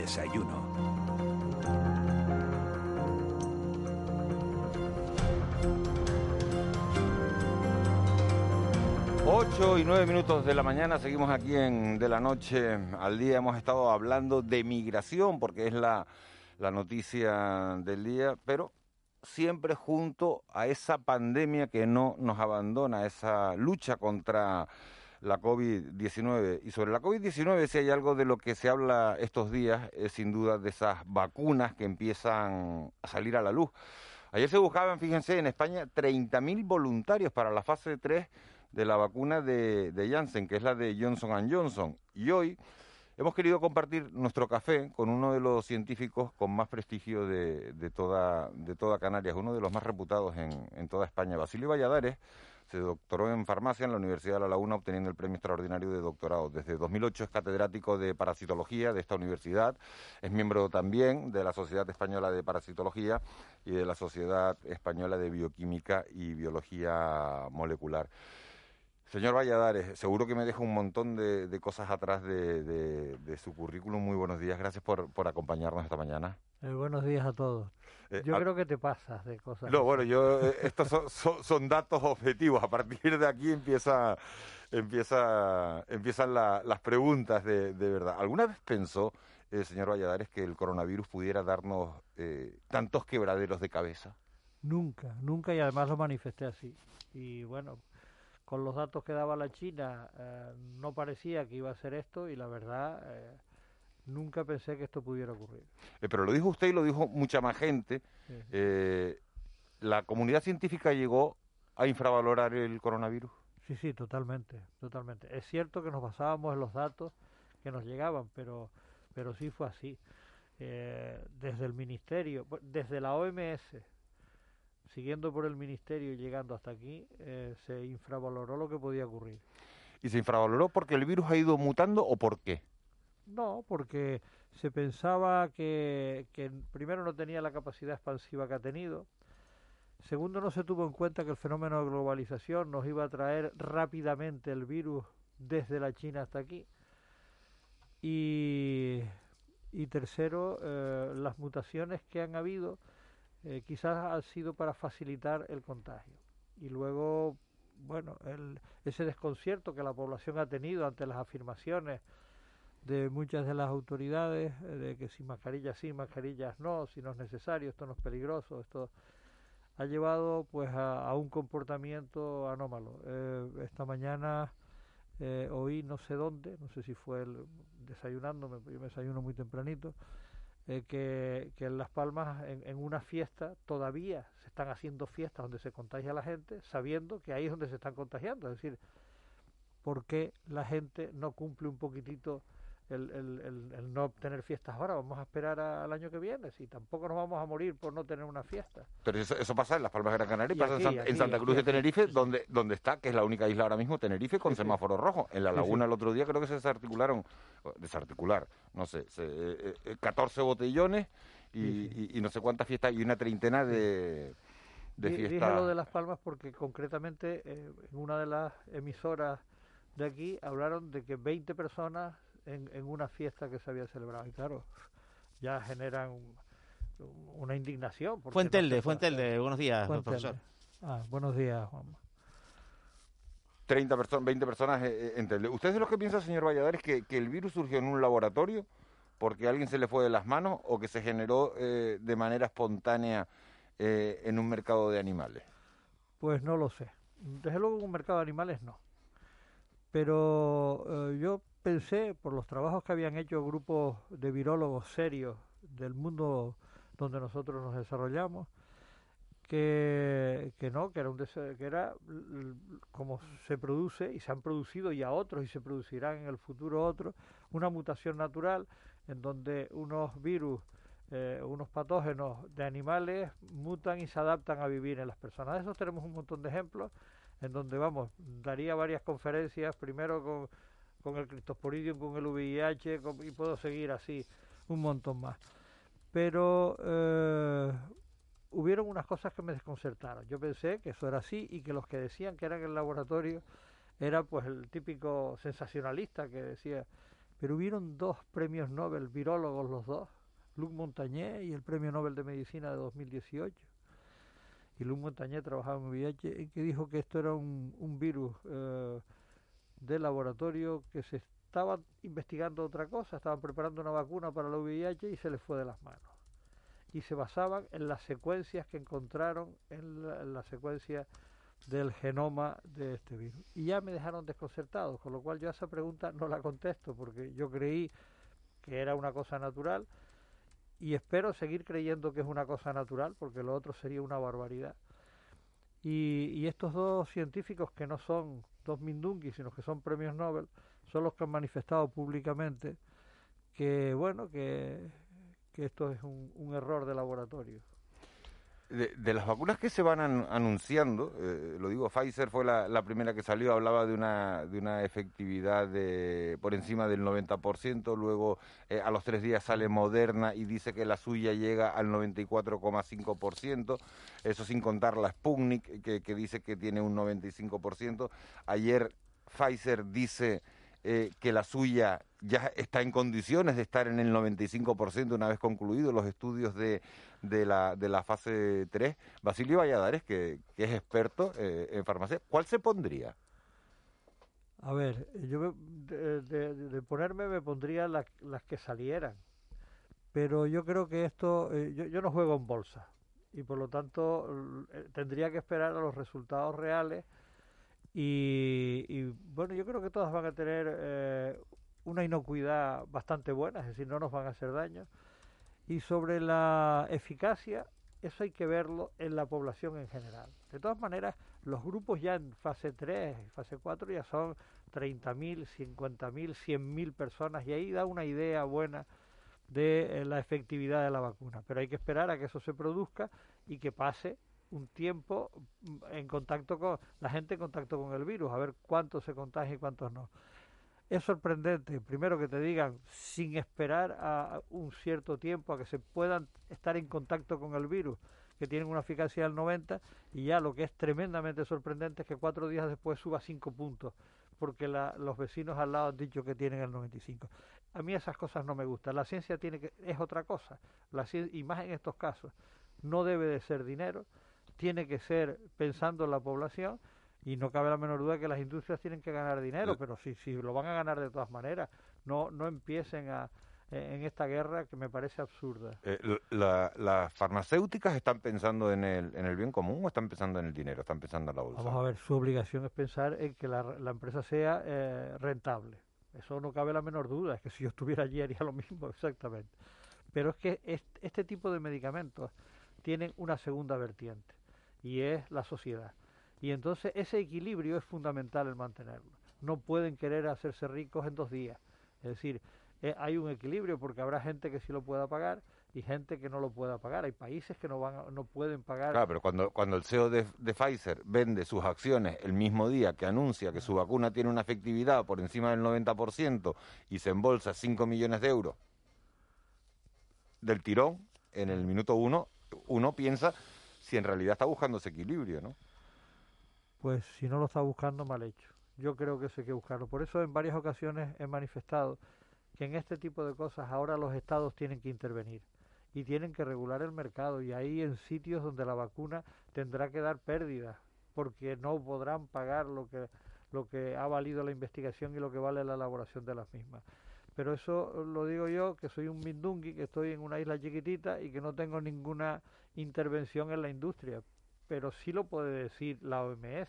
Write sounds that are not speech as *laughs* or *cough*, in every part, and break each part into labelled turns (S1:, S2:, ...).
S1: desayuno.
S2: 8 y 9 minutos de la mañana, seguimos aquí en De la Noche al Día. Hemos estado hablando de migración porque es la, la noticia del día, pero siempre junto a esa pandemia que no nos abandona, esa lucha contra la COVID-19. Y sobre la COVID-19, si hay algo de lo que se habla estos días, es sin duda de esas vacunas que empiezan a salir a la luz. Ayer se buscaban, fíjense, en España 30.000 voluntarios para la fase 3 de la vacuna de, de Janssen, que es la de Johnson Johnson. Y hoy hemos querido compartir nuestro café con uno de los científicos con más prestigio de, de, toda, de toda Canarias, uno de los más reputados en, en toda España, Basilio Valladares. Se doctoró en farmacia en la Universidad de La Laguna obteniendo el premio extraordinario de doctorado. Desde 2008 es catedrático de parasitología de esta universidad. Es miembro también de la Sociedad Española de Parasitología y de la Sociedad Española de Bioquímica y Biología Molecular. Señor Valladares, seguro que me deja un montón de, cosas atrás de, su currículum. Muy buenos días, gracias por acompañarnos esta mañana.
S3: Eh, buenos días a todos.
S2: Eh,
S3: Yo
S2: a-
S3: creo que te pasas de cosas.
S2: No, bueno, yo eh, estos son, son- son datos objetivos. A partir de aquí empieza, empieza, empiezan la- las preguntas de, de verdad. ¿Alguna vez pensó, eh, señor Valladares, que el coronavirus pudiera darnos eh, tantos quebraderos de cabeza?
S3: Nunca, nunca y además lo manifesté así. Y bueno, con los datos que daba la China, no parecía que iba a ser esto y la verdad, nunca pensé que esto pudiera ocurrir.
S2: Eh, pero lo dijo usted y lo dijo mucha más gente.
S3: Sí.
S2: Eh, ¿La comunidad científica llegó a infravalorar el coronavirus?
S3: Sí, sí, totalmente, totalmente. Es cierto que nos basábamos en los datos que nos llegaban, pero, pero sí fue así. Eh, desde el ministerio, desde la OMS, siguiendo por el ministerio y llegando hasta aquí, eh, se infravaloró lo que podía ocurrir.
S2: ¿Y se infravaloró porque el virus ha ido mutando o por qué?
S3: No, porque se pensaba que, primero no tenía la capacidad expansiva que ha tenido, segundo no se tuvo en cuenta que el fenómeno de globalización nos iba a traer rápidamente el virus desde la China hasta aquí, y, y tercero, eh, las mutaciones que han habido eh, quizás han sido para facilitar el contagio. Y luego, bueno, el, ese desconcierto que la población ha tenido ante las afirmaciones de muchas de las autoridades eh, de que si mascarillas sí, mascarillas no, si no es necesario, esto no es peligroso, esto ha llevado pues a, un comportamiento anómalo. Eh, esta mañana eh, oí no sé dónde, no sé si fue el, desayunándome, yo me desayuno muy tempranito, eh, que, que en Las Palmas, en, en una fiesta, todavía se están haciendo fiestas donde se contagia la gente, sabiendo que ahí es donde se están contagiando. Es decir, ¿por qué la gente no cumple un poquitito el, el, el, el no tener fiestas ahora? Vamos a esperar a- al año que viene, si tampoco nos vamos a morir por no tener una fiesta.
S2: Pero eso, eso pasa en Las Palmas de Gran Canaria y, pasa
S3: aquí,
S2: en, Santa, en
S3: aquí,
S2: Cruz de. Tenerife, donde, donde está, que es la única isla ahora mismo, Tenerife, con
S3: Sí, sí.
S2: semáforo rojo. En la laguna
S3: sí.
S2: el otro día creo que se desarticularon, desarticular, no sé, se- eh, eh, 14 botellones y, y- y no sé cuántas fiestas y una treintena de, de
S3: Di- Dije
S2: fiestas.
S3: lo de Las Palmas porque concretamente eh, en una de las emisoras de aquí hablaron de que 20 personas en, en una fiesta que se había celebrado. Y claro, ya generan un- una indignación. no
S4: Fuentelde,
S3: hacer.
S4: Fuentelde, buenos días,
S3: Fuentelde.
S4: profesor.
S3: Ah, buenos días, Juanma.
S2: 30 personas, 20 personas, eh, eh, entende. ¿Usted es de los que piensa, señor Valladares, que, que el virus surgió en un laboratorio porque a alguien se le fue de las manos o que se generó eh, de manera espontánea eh, en un mercado de animales?
S3: Pues no lo sé. Desde luego en un mercado de animales no. Pero eh, yo pensé, por los trabajos que habían hecho grupos de virólogos serios del mundo donde nosotros nos desarrollamos, que, que no, que era, un que era como se produce y se han producido ya otros y se producirán en el futuro otros, una mutación natural en donde unos virus, eh, unos patógenos de animales mutan y se adaptan a vivir en las personas. De eso tenemos un montón de ejemplos en donde, vamos, daría varias conferencias, primero con, con el Cristosporidium, con el VIH y puedo seguir así un montón más. Pero eh, hubieron unas cosas que me desconcertaron. Yo pensé que eso era así y que los que decían que eran en el laboratorio era pues el típico sensacionalista que decía, pero hubieron dos premios Nobel, virólogos los dos, Luc Montagné y el Premio Nobel de Medicina de 2018. Y Luc Montagné trabajaba en VIH y que dijo que esto era un, un virus eh, de laboratorio que se estaba investigando otra cosa, estaban preparando una vacuna para el VIH y se les fue de las manos y se basaban en las secuencias que encontraron en la, secuencia del genoma de este virus. Y ya me dejaron desconcertado, con lo cual yo a esa pregunta no la contesto, porque yo creí que era una cosa natural y espero seguir creyendo que es una cosa natural, porque lo otro sería una barbaridad. Y estos dos científicos que no son dos Mindungis, sino que son premios Nobel, son los que han manifestado públicamente que, bueno, que esto es un, error de laboratorio.
S2: De, las vacunas que se van anunciando, eh, lo digo, Pfizer fue la, primera que salió, hablaba de una, de una efectividad de, por encima del 90%, luego eh, a los tres días sale Moderna y dice que la suya llega al 94,5%, eso sin contar la Sputnik, que, que dice que tiene un 95%. Ayer Pfizer dice eh, que la suya ya está en condiciones de estar en el 95% una vez concluidos los estudios de, de, la, de la fase 3. Basilio Valladares, que, que es experto eh, en farmacia, ¿cuál se pondría?
S3: A ver, yo de, ponerme me pondría las que salieran, pero yo creo que esto, eh, yo, yo no juego en bolsa y por lo tanto tendría que esperar a los resultados reales y, bueno, yo creo que todas van a tener eh, una inocuidad bastante buena, es decir, no nos van a hacer daño. Y sobre la eficacia, eso hay que verlo en la población en general. De todas maneras, los grupos ya en fase 3 y fase 4 ya son 30.000, 50.000, 100.000 personas y ahí da una idea buena de eh, la efectividad de la vacuna. Pero hay que esperar a que eso se produzca y que pase un tiempo mm, en contacto con la gente en contacto con el virus, a ver cuántos se contagia y cuántos no. Es sorprendente, primero que te digan, sin esperar a un cierto tiempo a que se puedan estar en contacto con el virus, que tienen una eficacia del 90, y ya lo que es tremendamente sorprendente es que cuatro días después suba cinco puntos, porque los vecinos al lado han dicho que tienen el 95. A mí esas cosas no me gustan. La ciencia tiene que, es otra cosa. La y más en estos casos. No debe de ser dinero, tiene que ser pensando en la población y no cabe la menor duda que las industrias tienen que ganar dinero, pero si, si lo van a ganar de todas maneras, no, no empiecen a, en esta guerra que me parece absurda.
S2: Eh, ¿Las farmacéuticas están pensando en el, en el bien común o están pensando en el dinero? ¿Están pensando en la bolsa?
S3: Vamos a ver, su obligación es pensar en que la, la empresa sea eh, rentable. Eso no cabe la menor duda, es que si yo estuviera allí haría lo mismo *laughs* exactamente. Pero es que este tipo de medicamentos tienen una segunda vertiente y es la sociedad. Y entonces ese equilibrio es fundamental el mantenerlo. No pueden querer hacerse ricos en dos días. Es decir, eh, hay un equilibrio porque habrá gente que sí lo pueda pagar y gente que no lo pueda pagar. Hay países que no van no pueden pagar.
S2: Claro, pero cuando, cuando el CEO de, de, Pfizer vende sus acciones el mismo día que anuncia que su vacuna tiene una efectividad por encima del 90% y se embolsa 5 millones de euros del tirón en el minuto uno, uno piensa si en realidad está buscando ese equilibrio, ¿no?
S3: Pues si no lo está buscando, mal hecho. Yo creo que eso hay que buscarlo. Por eso en varias ocasiones he manifestado que en este tipo de cosas ahora los estados tienen que intervenir y tienen que regular el mercado y ahí en sitios donde la vacuna tendrá que dar pérdidas porque no podrán pagar lo que lo que ha valido la investigación y lo que vale la elaboración de las mismas. Pero eso lo digo yo, que soy un mindungui, que estoy en una isla chiquitita y que no tengo ninguna intervención en la industria, pero sí lo puede decir la OMS,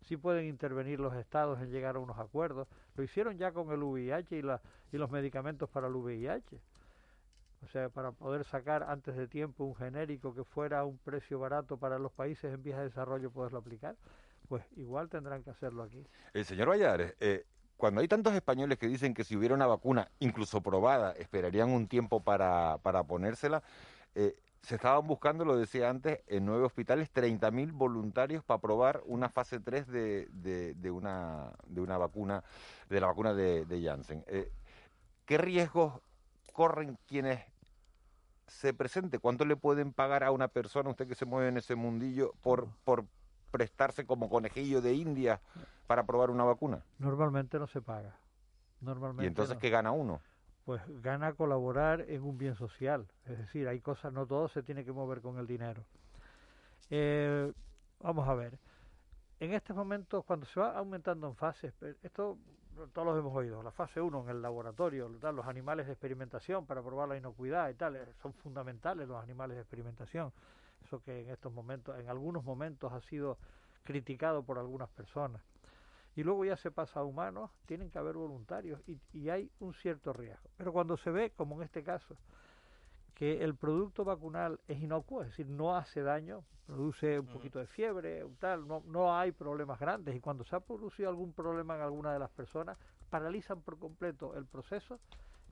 S3: sí pueden intervenir los estados en llegar a unos acuerdos. Lo hicieron ya con el VIH y, la, y los medicamentos para el VIH. o sea, para poder sacar antes de tiempo un genérico que fuera a un precio barato para los países en vías de desarrollo poderlo aplicar, pues igual tendrán que hacerlo aquí.
S2: El señor Valladares, eh, cuando hay tantos españoles que dicen que si hubiera una vacuna, incluso probada, esperarían un tiempo para, para ponérsela, eh, se estaban buscando, lo decía antes, en nueve hospitales 30.000 voluntarios para probar una fase 3 de, de, una, de una vacuna, de la vacuna de, de Janssen. Eh, ¿Qué riesgos corren quienes se presenten? ¿Cuánto le pueden pagar a una persona, usted que se mueve en ese mundillo, por, por prestarse como conejillo de India para probar una vacuna?
S3: Normalmente no se paga. Normalmente
S2: ¿Y entonces qué gana uno?
S3: Pues gana colaborar en un bien social. Es decir, hay cosas, no todo se tiene que mover con el dinero. Eh, vamos a ver. En estos momentos, cuando se va aumentando en fases, esto todos lo hemos oído, la fase 1 en el laboratorio, los animales de experimentación para probar la inocuidad y tal, eh, son fundamentales los animales de experimentación. Eso que en estos momentos, en algunos momentos ha sido criticado por algunas personas y luego ya se pasa a humanos, tienen que haber voluntarios y, y, hay un cierto riesgo. Pero cuando se ve, como en este caso, que el producto vacunal es inocuo, es decir, no hace daño, produce un poquito de fiebre, tal, no, no hay problemas grandes y cuando se ha producido algún problema en alguna de las personas, paralizan por completo el proceso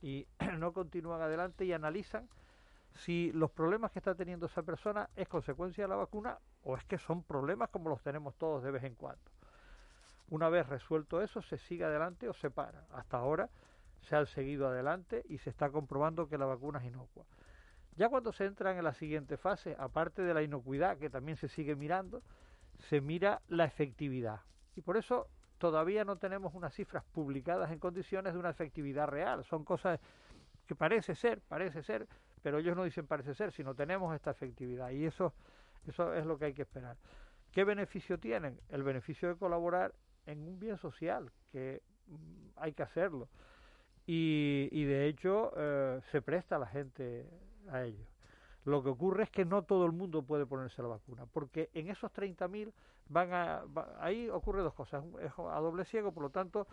S3: y *clears throat* no continúan adelante y analizan si los problemas que está teniendo esa persona es consecuencia de la vacuna o es que son problemas como los tenemos todos de vez en cuando. Una vez resuelto eso, se sigue adelante o se para. Hasta ahora se ha seguido adelante y se está comprobando que la vacuna es inocua. Ya cuando se entra en la siguiente fase, aparte de la inocuidad, que también se sigue mirando, se mira la efectividad. Y por eso todavía no tenemos unas cifras publicadas en condiciones de una efectividad real. Son cosas que parece ser, parece ser, pero ellos no dicen parece ser, sino tenemos esta efectividad. Y eso, eso es lo que hay que esperar. ¿Qué beneficio tienen? El beneficio de colaborar en un bien social, que mm, hay que hacerlo. Y, y de hecho eh, se presta la gente a ello. Lo que ocurre es que no todo el mundo puede ponerse la vacuna, porque en esos 30.000 van a... ahí ocurre dos cosas, es a doble ciego, por lo tanto,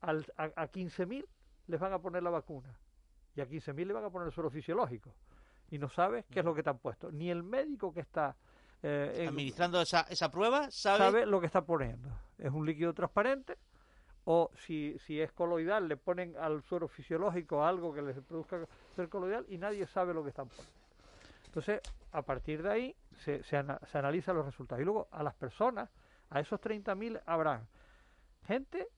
S3: al, a, a 15.000 les van a poner la vacuna y a 15.000 le van a poner el suero fisiológico y no sabes qué es lo que te han puesto. Ni el médico que está
S1: eh, administrando esa, esa prueba,
S3: sabe... lo que está poniendo. Es un líquido transparente o si, si es coloidal le ponen al suero fisiológico algo que les produzca ser coloidal y nadie sabe lo que están poniendo. Entonces, a partir de ahí se, se, se analizan los resultados. Y luego a las personas, a esos 30.000 habrán gente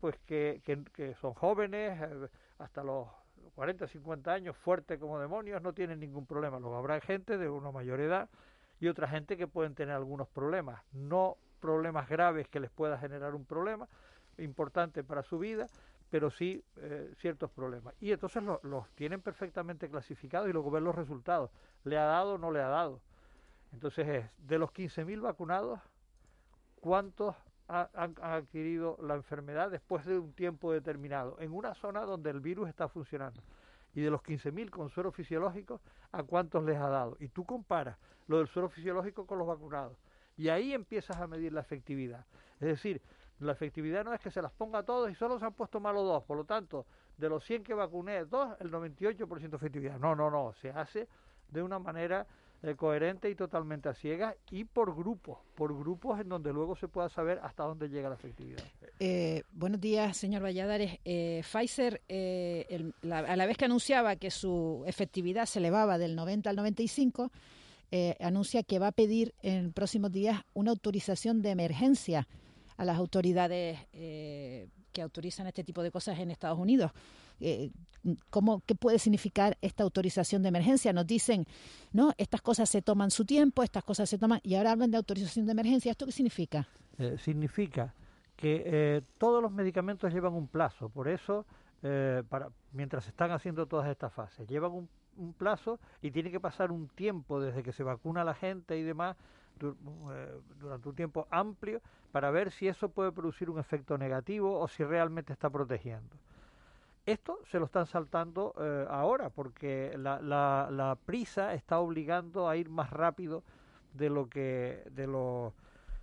S3: pues que, que, que son jóvenes, eh, hasta los 40, 50 años, fuertes como demonios, no tienen ningún problema. Luego habrá gente de una mayor edad y otra gente que pueden tener algunos problemas, no problemas graves que les pueda generar un problema importante para su vida, pero sí eh, ciertos problemas. Y entonces los tienen perfectamente clasificados y luego ven los resultados. ¿Le ha dado o no le ha dado? Entonces es, de los 15.000 vacunados, ¿cuántos han adquirido la enfermedad después de un tiempo determinado? En una zona donde el virus está funcionando y de los 15.000 con suero fisiológico, ¿a cuántos les ha dado? Y tú comparas lo del suero fisiológico con los vacunados. Y ahí empiezas a medir la efectividad. Es decir, la efectividad no es que se las ponga a todos y solo se han puesto malos dos. Por lo tanto, de los 100 que vacuné, dos, el 98% de efectividad. No, no, no. Se hace de una manera coherente y totalmente a ciegas y por grupos, por grupos en donde luego se pueda saber hasta dónde llega la efectividad.
S4: Eh, buenos días, señor Valladares. Eh, Pfizer, el, la, a la vez que anunciaba que su efectividad se elevaba del 90 al 95, anuncia que va a pedir en próximos días una autorización de emergencia a las autoridades que autorizan este tipo de cosas en Estados Unidos. Eh, ¿cómo, ¿Qué puede significar esta autorización de emergencia? Nos dicen, no, estas cosas se toman su tiempo, estas cosas se toman, y ahora hablan de autorización de emergencia. ¿Esto qué significa?
S3: Eh, significa que eh, todos los medicamentos llevan un plazo, por eso, eh, para, mientras están haciendo todas estas fases, llevan un, plazo y tiene que pasar un tiempo desde que se vacuna la gente y demás eh, durante un tiempo amplio para ver si eso puede producir un efecto negativo o si realmente está protegiendo. Esto se lo están saltando eh, ahora porque la, la, la, prisa está obligando a ir más rápido de lo que de lo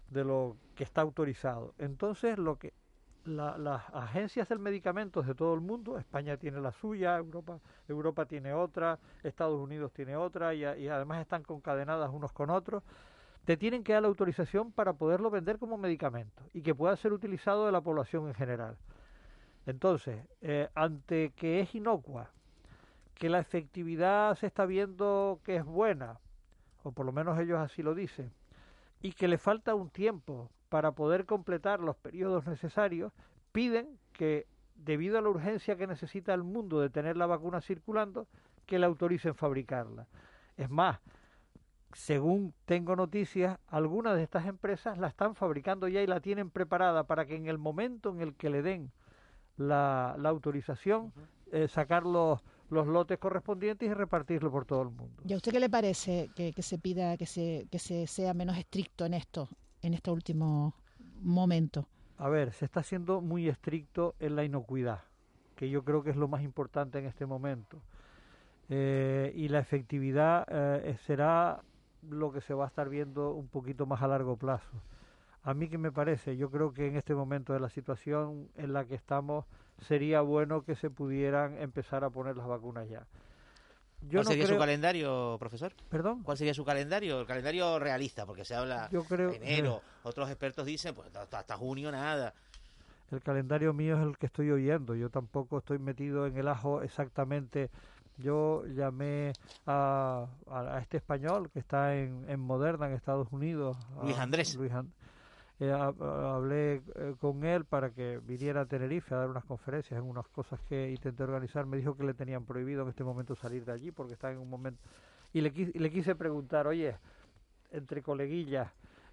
S3: de lo que está autorizado. Entonces lo que las agencias del medicamento de todo el mundo, España tiene la suya, Europa, Europa tiene otra, Estados Unidos tiene otra y, además están concadenadas unos con otros, te tienen que dar la autorización para poderlo vender como medicamento y que pueda ser utilizado de la población en general. Entonces, eh, ante que es inocua, que la efectividad se está viendo que es buena, o por lo menos ellos así lo dicen, y que le falta un tiempo para poder completar los periodos necesarios, piden que, debido a la urgencia que necesita el mundo de tener la vacuna circulando, que le autoricen fabricarla. Es más, según tengo noticias, algunas de estas empresas la están fabricando ya y la tienen preparada para que en el momento en el que le den la, autorización, eh, sacar los, los lotes correspondientes y repartirlo por todo el mundo.
S4: ¿Y a usted qué le parece que, se pida que se, que se sea menos estricto en esto, en este último momento?
S3: A ver, se está siendo muy estricto en la inocuidad, que yo creo que es lo más importante en este momento. Eh, y la efectividad eh, será lo que se va a estar viendo un poquito más a largo plazo. A mí que me parece, yo creo que en este momento de la situación en la que estamos sería bueno que se pudieran empezar a poner las vacunas ya.
S1: ¿Cuál sería su calendario, profesor?
S3: ¿Perdón?
S1: ¿Cuál sería su calendario? El calendario realista, porque se habla
S3: yo creo,
S1: enero, *laughs* otros expertos dicen, pues hasta, junio nada.
S3: El calendario mío es el que estoy oyendo, yo tampoco estoy metido en el ajo exactamente. Yo llamé a, a, este español que está en, en Moderna, en Estados Unidos.
S1: Luis Andrés.
S3: Luis Andrés eh, hablé eh, con él para que viniera a Tenerife a dar unas conferencias en unas cosas que intenté organizar. Me dijo que le tenían prohibido en este momento salir de allí porque está en un momento... Y le, le quise preguntar, oye, entre coleguillas,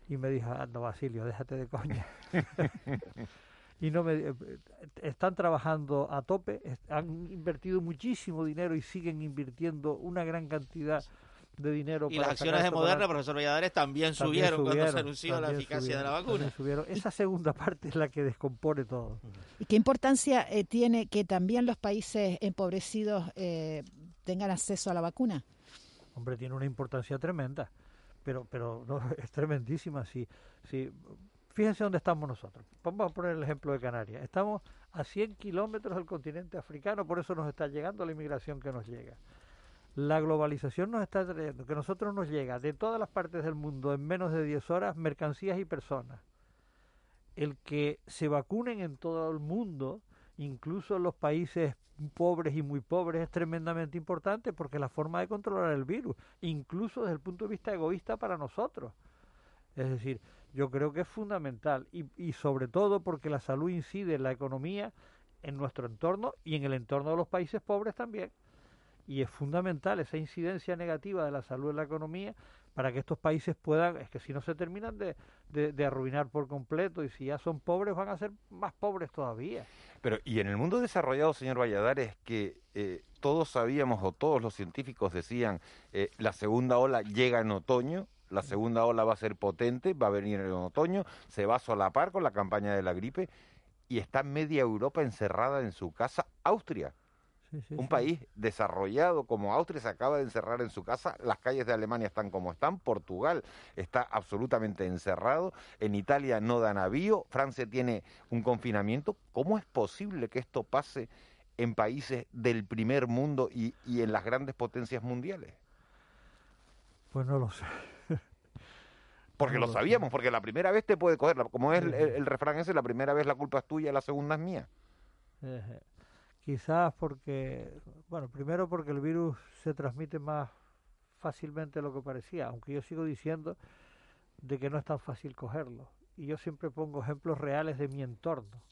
S3: y me dijo, anda Basilio, déjate de coña. *laughs* y no me eh, están trabajando a tope, han invertido muchísimo dinero y siguen invirtiendo una gran cantidad de dinero.
S1: Y las acciones de Moderna, profesor Valladares, también, subieron, cuando se anunció la eficacia de la vacuna. *laughs*
S3: Esa segunda parte es la que descompone todo.
S4: ¿Y qué importancia eh, tiene que también los países empobrecidos eh, tengan acceso a la vacuna?
S3: Hombre, tiene una importancia tremenda, pero, pero no, *laughs* es tremendísima. Si, si, fíjense dónde estamos nosotros. Vamos a poner el ejemplo de Canarias. Estamos a 100 kilómetros del continente africano, por eso nos está llegando la inmigración que nos llega. La globalización nos está trayendo que nosotros nos llega de todas las partes del mundo en menos de 10 horas mercancías y personas. El que se vacunen en todo el mundo, incluso en los países pobres y muy pobres, es tremendamente importante porque es la forma de controlar el virus, incluso desde el punto de vista egoísta para nosotros. Es decir, yo creo que es fundamental y, y sobre todo porque la salud incide en la economía, en nuestro entorno y en el entorno de los países pobres también y es fundamental esa incidencia negativa de la salud en la economía para que estos países puedan, es que si no se terminan de, de, arruinar por completo y si ya son pobres van a ser más pobres todavía.
S2: Pero y en el mundo desarrollado, señor Valladares, que eh, todos sabíamos o todos los científicos decían eh, la segunda ola llega en otoño, la segunda ola va a ser potente, va a venir en otoño, se va a solapar con la campaña de la gripe y está media Europa encerrada en su casa, Austria un país desarrollado como Austria se acaba de encerrar en su casa, las calles de Alemania están como están, Portugal está absolutamente encerrado, en Italia no da navío, Francia tiene un confinamiento. ¿Cómo es posible que esto pase en países del primer mundo y, en las grandes potencias mundiales?
S3: Pues no lo sé.
S2: Porque lo, sabíamos, porque la primera vez te puede coger, como es el, refrán ese, la primera vez la culpa es tuya, la segunda es mía.
S3: Quizás porque, bueno, primero porque el virus se transmite más fácilmente de lo que parecía, aunque yo sigo diciendo de que no es tan fácil cogerlo. Y yo siempre pongo ejemplos reales de mi entorno.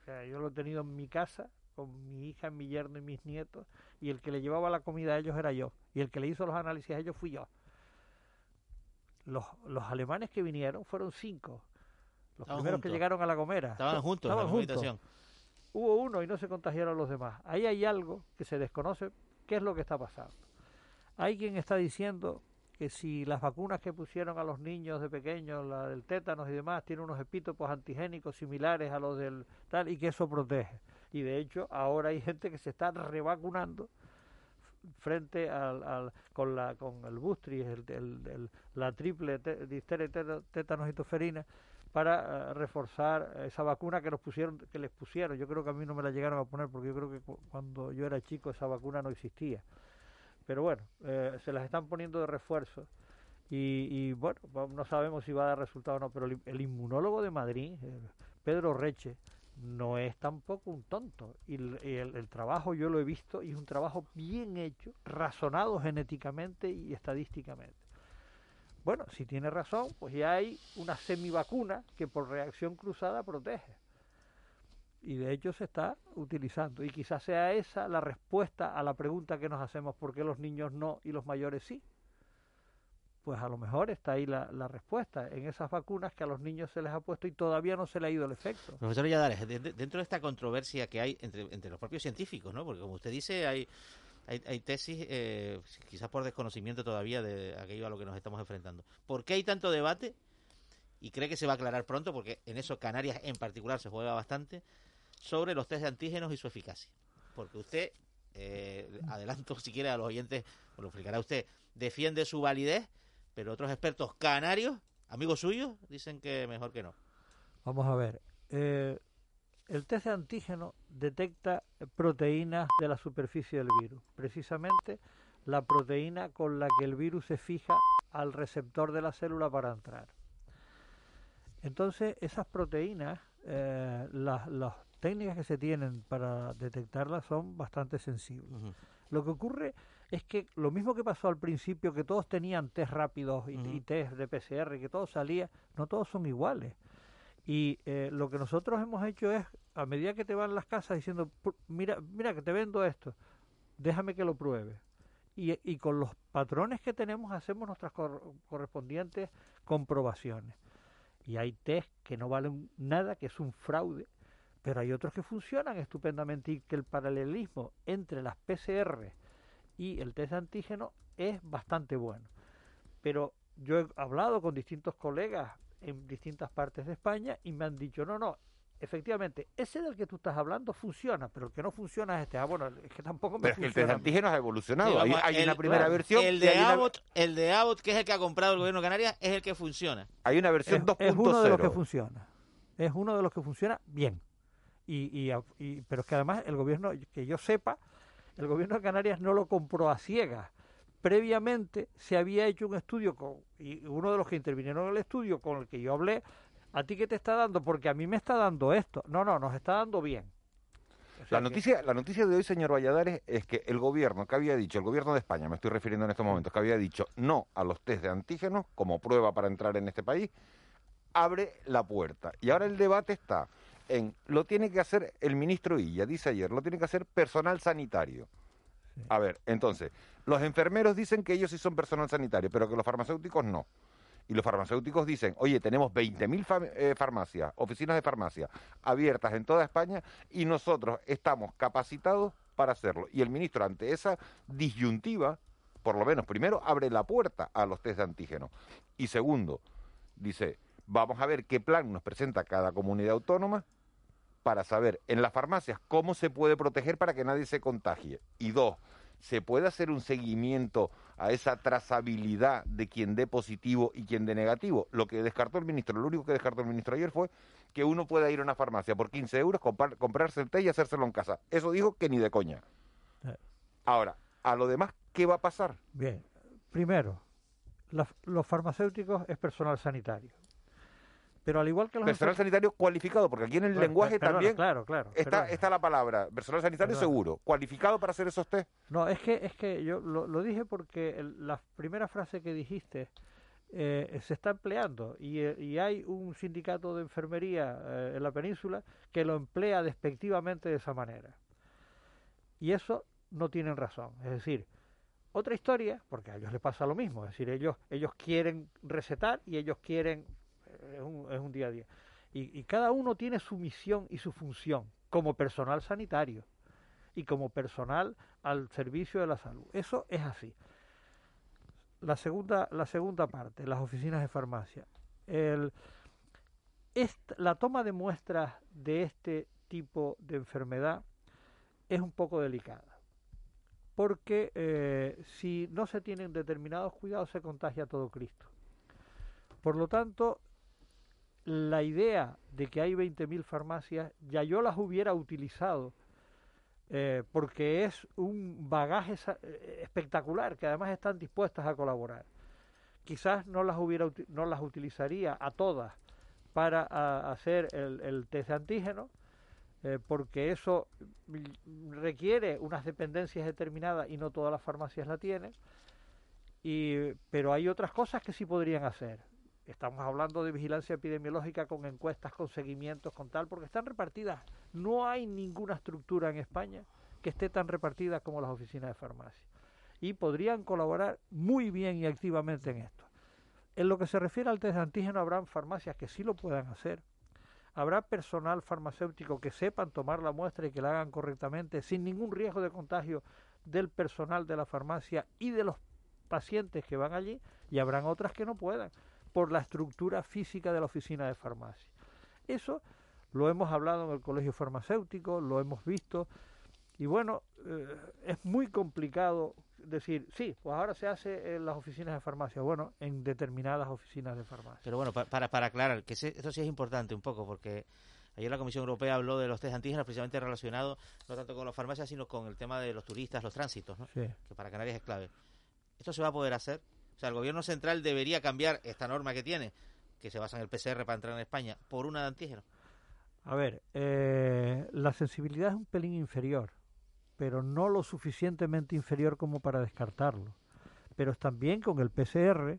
S3: O sea, yo lo he tenido en mi casa, con mi hija, mi yerno y mis nietos, y el que le llevaba la comida a ellos era yo, y el que le hizo los análisis a ellos fui yo. Los, los alemanes que vinieron fueron cinco. Los primeros que llegaron a la Gomera.
S1: Estaban juntos
S3: estaban en la juntos hubo uno y no se contagiaron los demás. Ahí hay algo que se desconoce, qué es lo que está pasando. Hay quien está diciendo que si las vacunas que pusieron a los niños de pequeños, la del tétanos y demás, tienen unos epítopos antigénicos similares a los del tal y que eso protege. Y de hecho ahora hay gente que se está revacunando frente al, con la con el bustris, el, la triple difteria, tétanos y toferina, para eh, reforzar esa vacuna que nos pusieron, que les pusieron. Yo creo que a mí no me la llegaron a poner porque yo creo que cuando yo era chico esa vacuna no existía. Pero bueno, eh, se las están poniendo de refuerzo. Y, bueno, no sabemos si va a dar resultado o no, pero el, inmunólogo de Madrid, Pedro Reche, no es tampoco un tonto. Y el, trabajo yo lo he visto y es un trabajo bien hecho, razonado genéticamente y estadísticamente. Bueno, si tiene razón, pues ya hay una semivacuna que por reacción cruzada protege. Y de hecho se está utilizando. Y quizás sea esa la respuesta a la pregunta que nos hacemos, ¿por qué los niños no y los mayores sí? Pues a lo mejor está ahí la, respuesta, en esas vacunas que a los niños se les ha puesto y todavía no se le ha ido el efecto.
S1: Profesor Yadares, dentro de esta controversia que hay entre, entre los propios científicos, ¿no? porque como usted dice, hay, hay, tesis, eh, quizás por desconocimiento todavía de aquello a lo que nos estamos enfrentando. ¿Por qué hay tanto debate? Y cree que se va a aclarar pronto, porque en eso Canarias en particular se juega bastante, sobre los test de antígenos y su eficacia. Porque usted, eh, adelanto *laughs* si quiere a los oyentes, lo explicará usted, defiende su validez, pero otros expertos canarios, amigos suyos, dicen que mejor que no.
S3: Vamos a ver. Eh, el test de antígeno detecta proteínas de la superficie del virus, precisamente la proteína con la que el virus se fija al receptor de la célula para entrar. Entonces, esas proteínas, eh, las, técnicas que se tienen para detectarlas son bastante sensibles. Lo que ocurre es que lo mismo que pasó al principio, que todos tenían test rápidos y, y test de PCR, que todos salía, no todos son iguales. Y eh, lo que nosotros hemos hecho es, a medida que te van las casas diciendo, mira, mira que te vendo esto, déjame que lo pruebe. Y, y con los patrones que tenemos hacemos nuestras correspondientes comprobaciones. Y hay test que no valen nada, que es un fraude, pero hay otros que funcionan estupendamente y que el paralelismo entre las PCR y el test de antígeno es bastante bueno. Pero yo he hablado con distintos colegas en distintas partes de España y me han dicho, no, no, efectivamente, ese del que tú estás hablando funciona, pero el que no funciona es este. Ah, bueno, es que tampoco me
S2: Pero es que el test de antígenos ha evolucionado. hay, una primera versión.
S1: El de, Abbott, el de Abbott, que es el que ha comprado el gobierno de Canarias, es el que funciona.
S2: Hay una versión 2.0.
S3: Es uno de los que funciona. Es uno de los que funciona bien. Y, y, pero es que además el gobierno, que yo sepa, el gobierno de Canarias no lo compró a ciegas previamente se había hecho un estudio con, y uno de los que intervinieron en el estudio con el que yo hablé, ¿a ti qué te está dando? Porque a mí me está dando esto. No, no, nos está dando bien.
S2: la noticia, la noticia de hoy, señor Valladares, es que el gobierno que había dicho, el gobierno de España, me estoy refiriendo en estos momentos, que había dicho no a los test de antígenos como prueba para entrar en este país, abre la puerta. Y ahora el debate está en, lo tiene que hacer el ministro Illa, dice ayer, lo tiene que hacer personal sanitario. A ver, entonces, los enfermeros dicen que ellos sí son personal sanitario, pero que los farmacéuticos no. Y los farmacéuticos dicen, oye, tenemos 20.000 eh, farmacias, oficinas de farmacia abiertas en toda España y nosotros estamos capacitados para hacerlo. Y el ministro, ante esa disyuntiva, por lo menos, primero, abre la puerta a los test de antígeno. Y segundo, dice, vamos a ver qué plan nos presenta cada comunidad autónoma para saber en las farmacias cómo se puede proteger para que nadie se contagie. Y dos, ¿se puede hacer un seguimiento a esa trazabilidad de quien dé positivo y quien dé negativo? Lo que descartó el ministro, lo único que descartó el ministro ayer fue que uno pueda ir a una farmacia por 15 euros, comprarse el té y hacérselo en casa. Eso dijo que ni de coña. Eh. Ahora, a lo demás, ¿qué va a pasar?
S3: Bien, primero, los farmacéuticos es personal sanitario. Pero al igual que los
S2: personal sanitario cualificado, porque aquí en el lenguaje también
S3: claro, claro,
S2: está, está la palabra personal sanitario seguro, cualificado para hacer esos test.
S3: No, es que es que yo lo, dije porque la primera frase que dijiste eh, se está empleando y, y, hay un sindicato de enfermería eh, en la península que lo emplea despectivamente de esa manera. Y eso no tienen razón. Es decir, otra historia, porque a ellos les pasa lo mismo, es decir, ellos, ellos quieren recetar y ellos quieren es un, día a día. Y, cada uno tiene su misión y su función como personal sanitario y como personal al servicio de la salud. Eso es así. La segunda, la segunda parte, las oficinas de farmacia. El, la toma de muestras de este tipo de enfermedad es un poco delicada. Porque eh, si no se tienen determinados cuidados se contagia todo Cristo. Por lo tanto, la idea de que hay 20.000 farmacias, ya yo las hubiera utilizado eh, porque es un bagaje eh, espectacular que además están dispuestas a colaborar. Quizás no las hubiera no las utilizaría a todas para hacer el, test de antígeno, eh, porque eso requiere unas dependencias determinadas y no todas las farmacias la tienen. Y, pero hay otras cosas que sí podrían hacer. Estamos hablando de vigilancia epidemiológica con encuestas, con seguimientos, con tal, porque están repartidas. No hay ninguna estructura en España que esté tan repartida como las oficinas de farmacia. Y podrían colaborar muy bien y activamente en esto. En lo que se refiere al test de antígeno, habrán farmacias que sí lo puedan hacer. Habrá personal farmacéutico que sepan tomar la muestra y que la hagan correctamente, sin ningún riesgo de contagio del personal de la farmacia y de los pacientes que van allí, y habrán otras que no puedan por la estructura física de la oficina de farmacia. Eso lo hemos hablado en el colegio farmacéutico, lo hemos visto, y bueno, eh, es muy complicado decir, sí, pues ahora se hace en las oficinas de farmacia, bueno, en determinadas oficinas de farmacia.
S1: Pero bueno, para, para aclarar, que esto sí es importante un poco, porque ayer la Comisión Europea habló de los test antígenos precisamente relacionados no tanto con las farmacias, sino con el tema de los turistas, los tránsitos, ¿no? que para Canarias es clave. ¿Esto se va a poder hacer? O sea, el gobierno central debería cambiar esta norma que tiene, que se basa en el PCR para entrar en España, por una de antígeno.
S3: A ver, eh, la sensibilidad es un pelín inferior, pero no lo suficientemente inferior como para descartarlo. Pero también con el PCR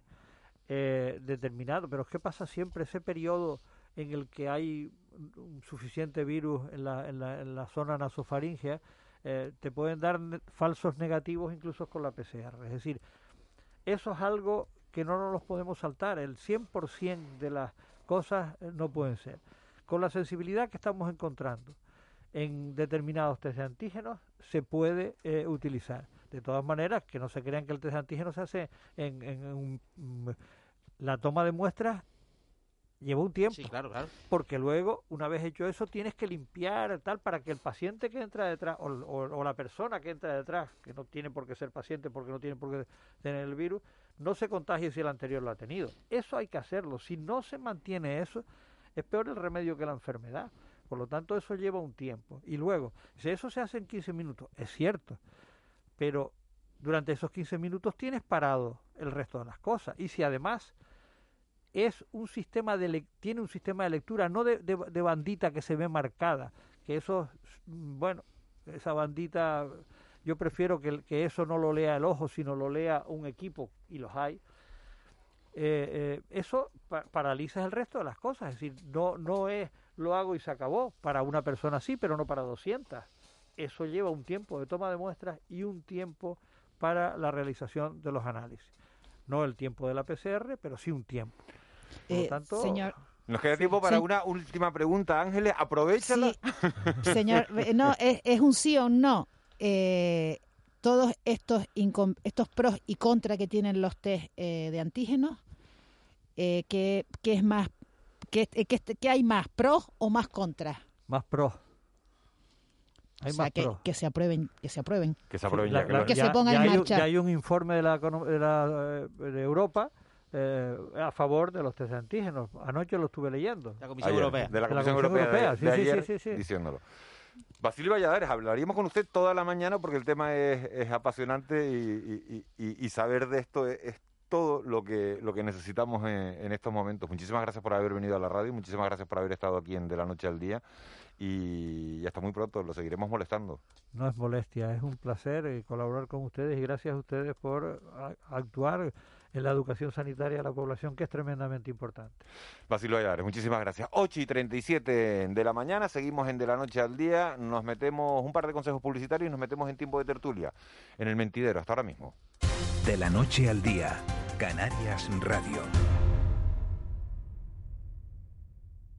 S3: eh, determinado. Pero ¿qué pasa siempre ese periodo en el que hay un suficiente virus en la zona nasofaringea? Eh, te pueden dar falsos negativos incluso con la PCR. Es decir, eso es algo que no nos podemos saltar. El 100% de las cosas eh, no pueden ser. Con la sensibilidad que estamos encontrando en determinados test de antígenos se puede eh, utilizar. De todas maneras, que no se crean que el test de antígenos se hace en, en, la toma de muestras lleva un tiempo.
S1: Sí, claro, claro.
S3: Porque luego, una vez hecho eso, tienes que limpiar tal para que el paciente que entra detrás o, o, la persona que entra detrás, que no tiene por qué ser paciente porque no tiene por qué tener el virus, no se contagie si el anterior lo ha tenido. Eso hay que hacerlo. Si no se mantiene eso, es peor el remedio que la enfermedad. Por lo tanto, eso lleva un tiempo. Y luego, si eso se hace en 15 minutos, es cierto, pero durante esos 15 minutos tienes parado el resto de las cosas. Y si además es un sistema de tiene un sistema de lectura no de, de, bandita que se ve marcada que eso bueno esa bandita yo prefiero que, que, eso no lo lea el ojo sino lo lea un equipo y los hay. Eh, eh, eso paraliza el resto de las cosas es decir no no es lo hago y se acabó para una persona sí pero no para 200 eso lleva un tiempo de toma de muestras y un tiempo para la realización de los análisis. No el tiempo de la PCR pero sí un tiempo
S4: eh, señor,
S2: nos queda tiempo para una última pregunta, Ángeles. Aprovechala.
S4: señor, eh, *laughs* no, es, un sí o un no. Eh, todos estos, estos pros y contras que tienen los test de antígenos, eh, ¿qué, es más, qué, qué, hay más, pros o más contras?
S3: Más pros.
S4: Hay más que, que, se aprueben, que se aprueben.
S2: Que se aprueben ya,
S4: que, se pongan en marcha.
S3: Hay, ya hay un informe de la, de, la, de Europa eh, a favor de los test antígenos. Anoche lo estuve leyendo.
S1: La Comisión Europea.
S2: De la Comisión, Europea, sí, sí, diciéndolo. Basilio Valladares, hablaríamos con usted toda la mañana porque el tema es, apasionante y, saber de esto es, todo lo que, lo que necesitamos en, en, estos momentos. Muchísimas gracias por haber venido a la radio, muchísimas gracias por haber estado aquí en De la Noche al Día y hasta muy pronto, lo seguiremos molestando.
S3: No es molestia, es un placer eh, colaborar con ustedes y gracias a ustedes por actuar en la educación sanitaria a la población, que es tremendamente importante.
S2: Basilio Ayares, muchísimas gracias. 8 y 37 de la mañana, seguimos en De la Noche al Día, nos metemos un par de consejos publicitarios y nos metemos en tiempo de tertulia, en el mentidero, hasta ahora mismo.
S5: De la Noche al Día, Canarias Radio.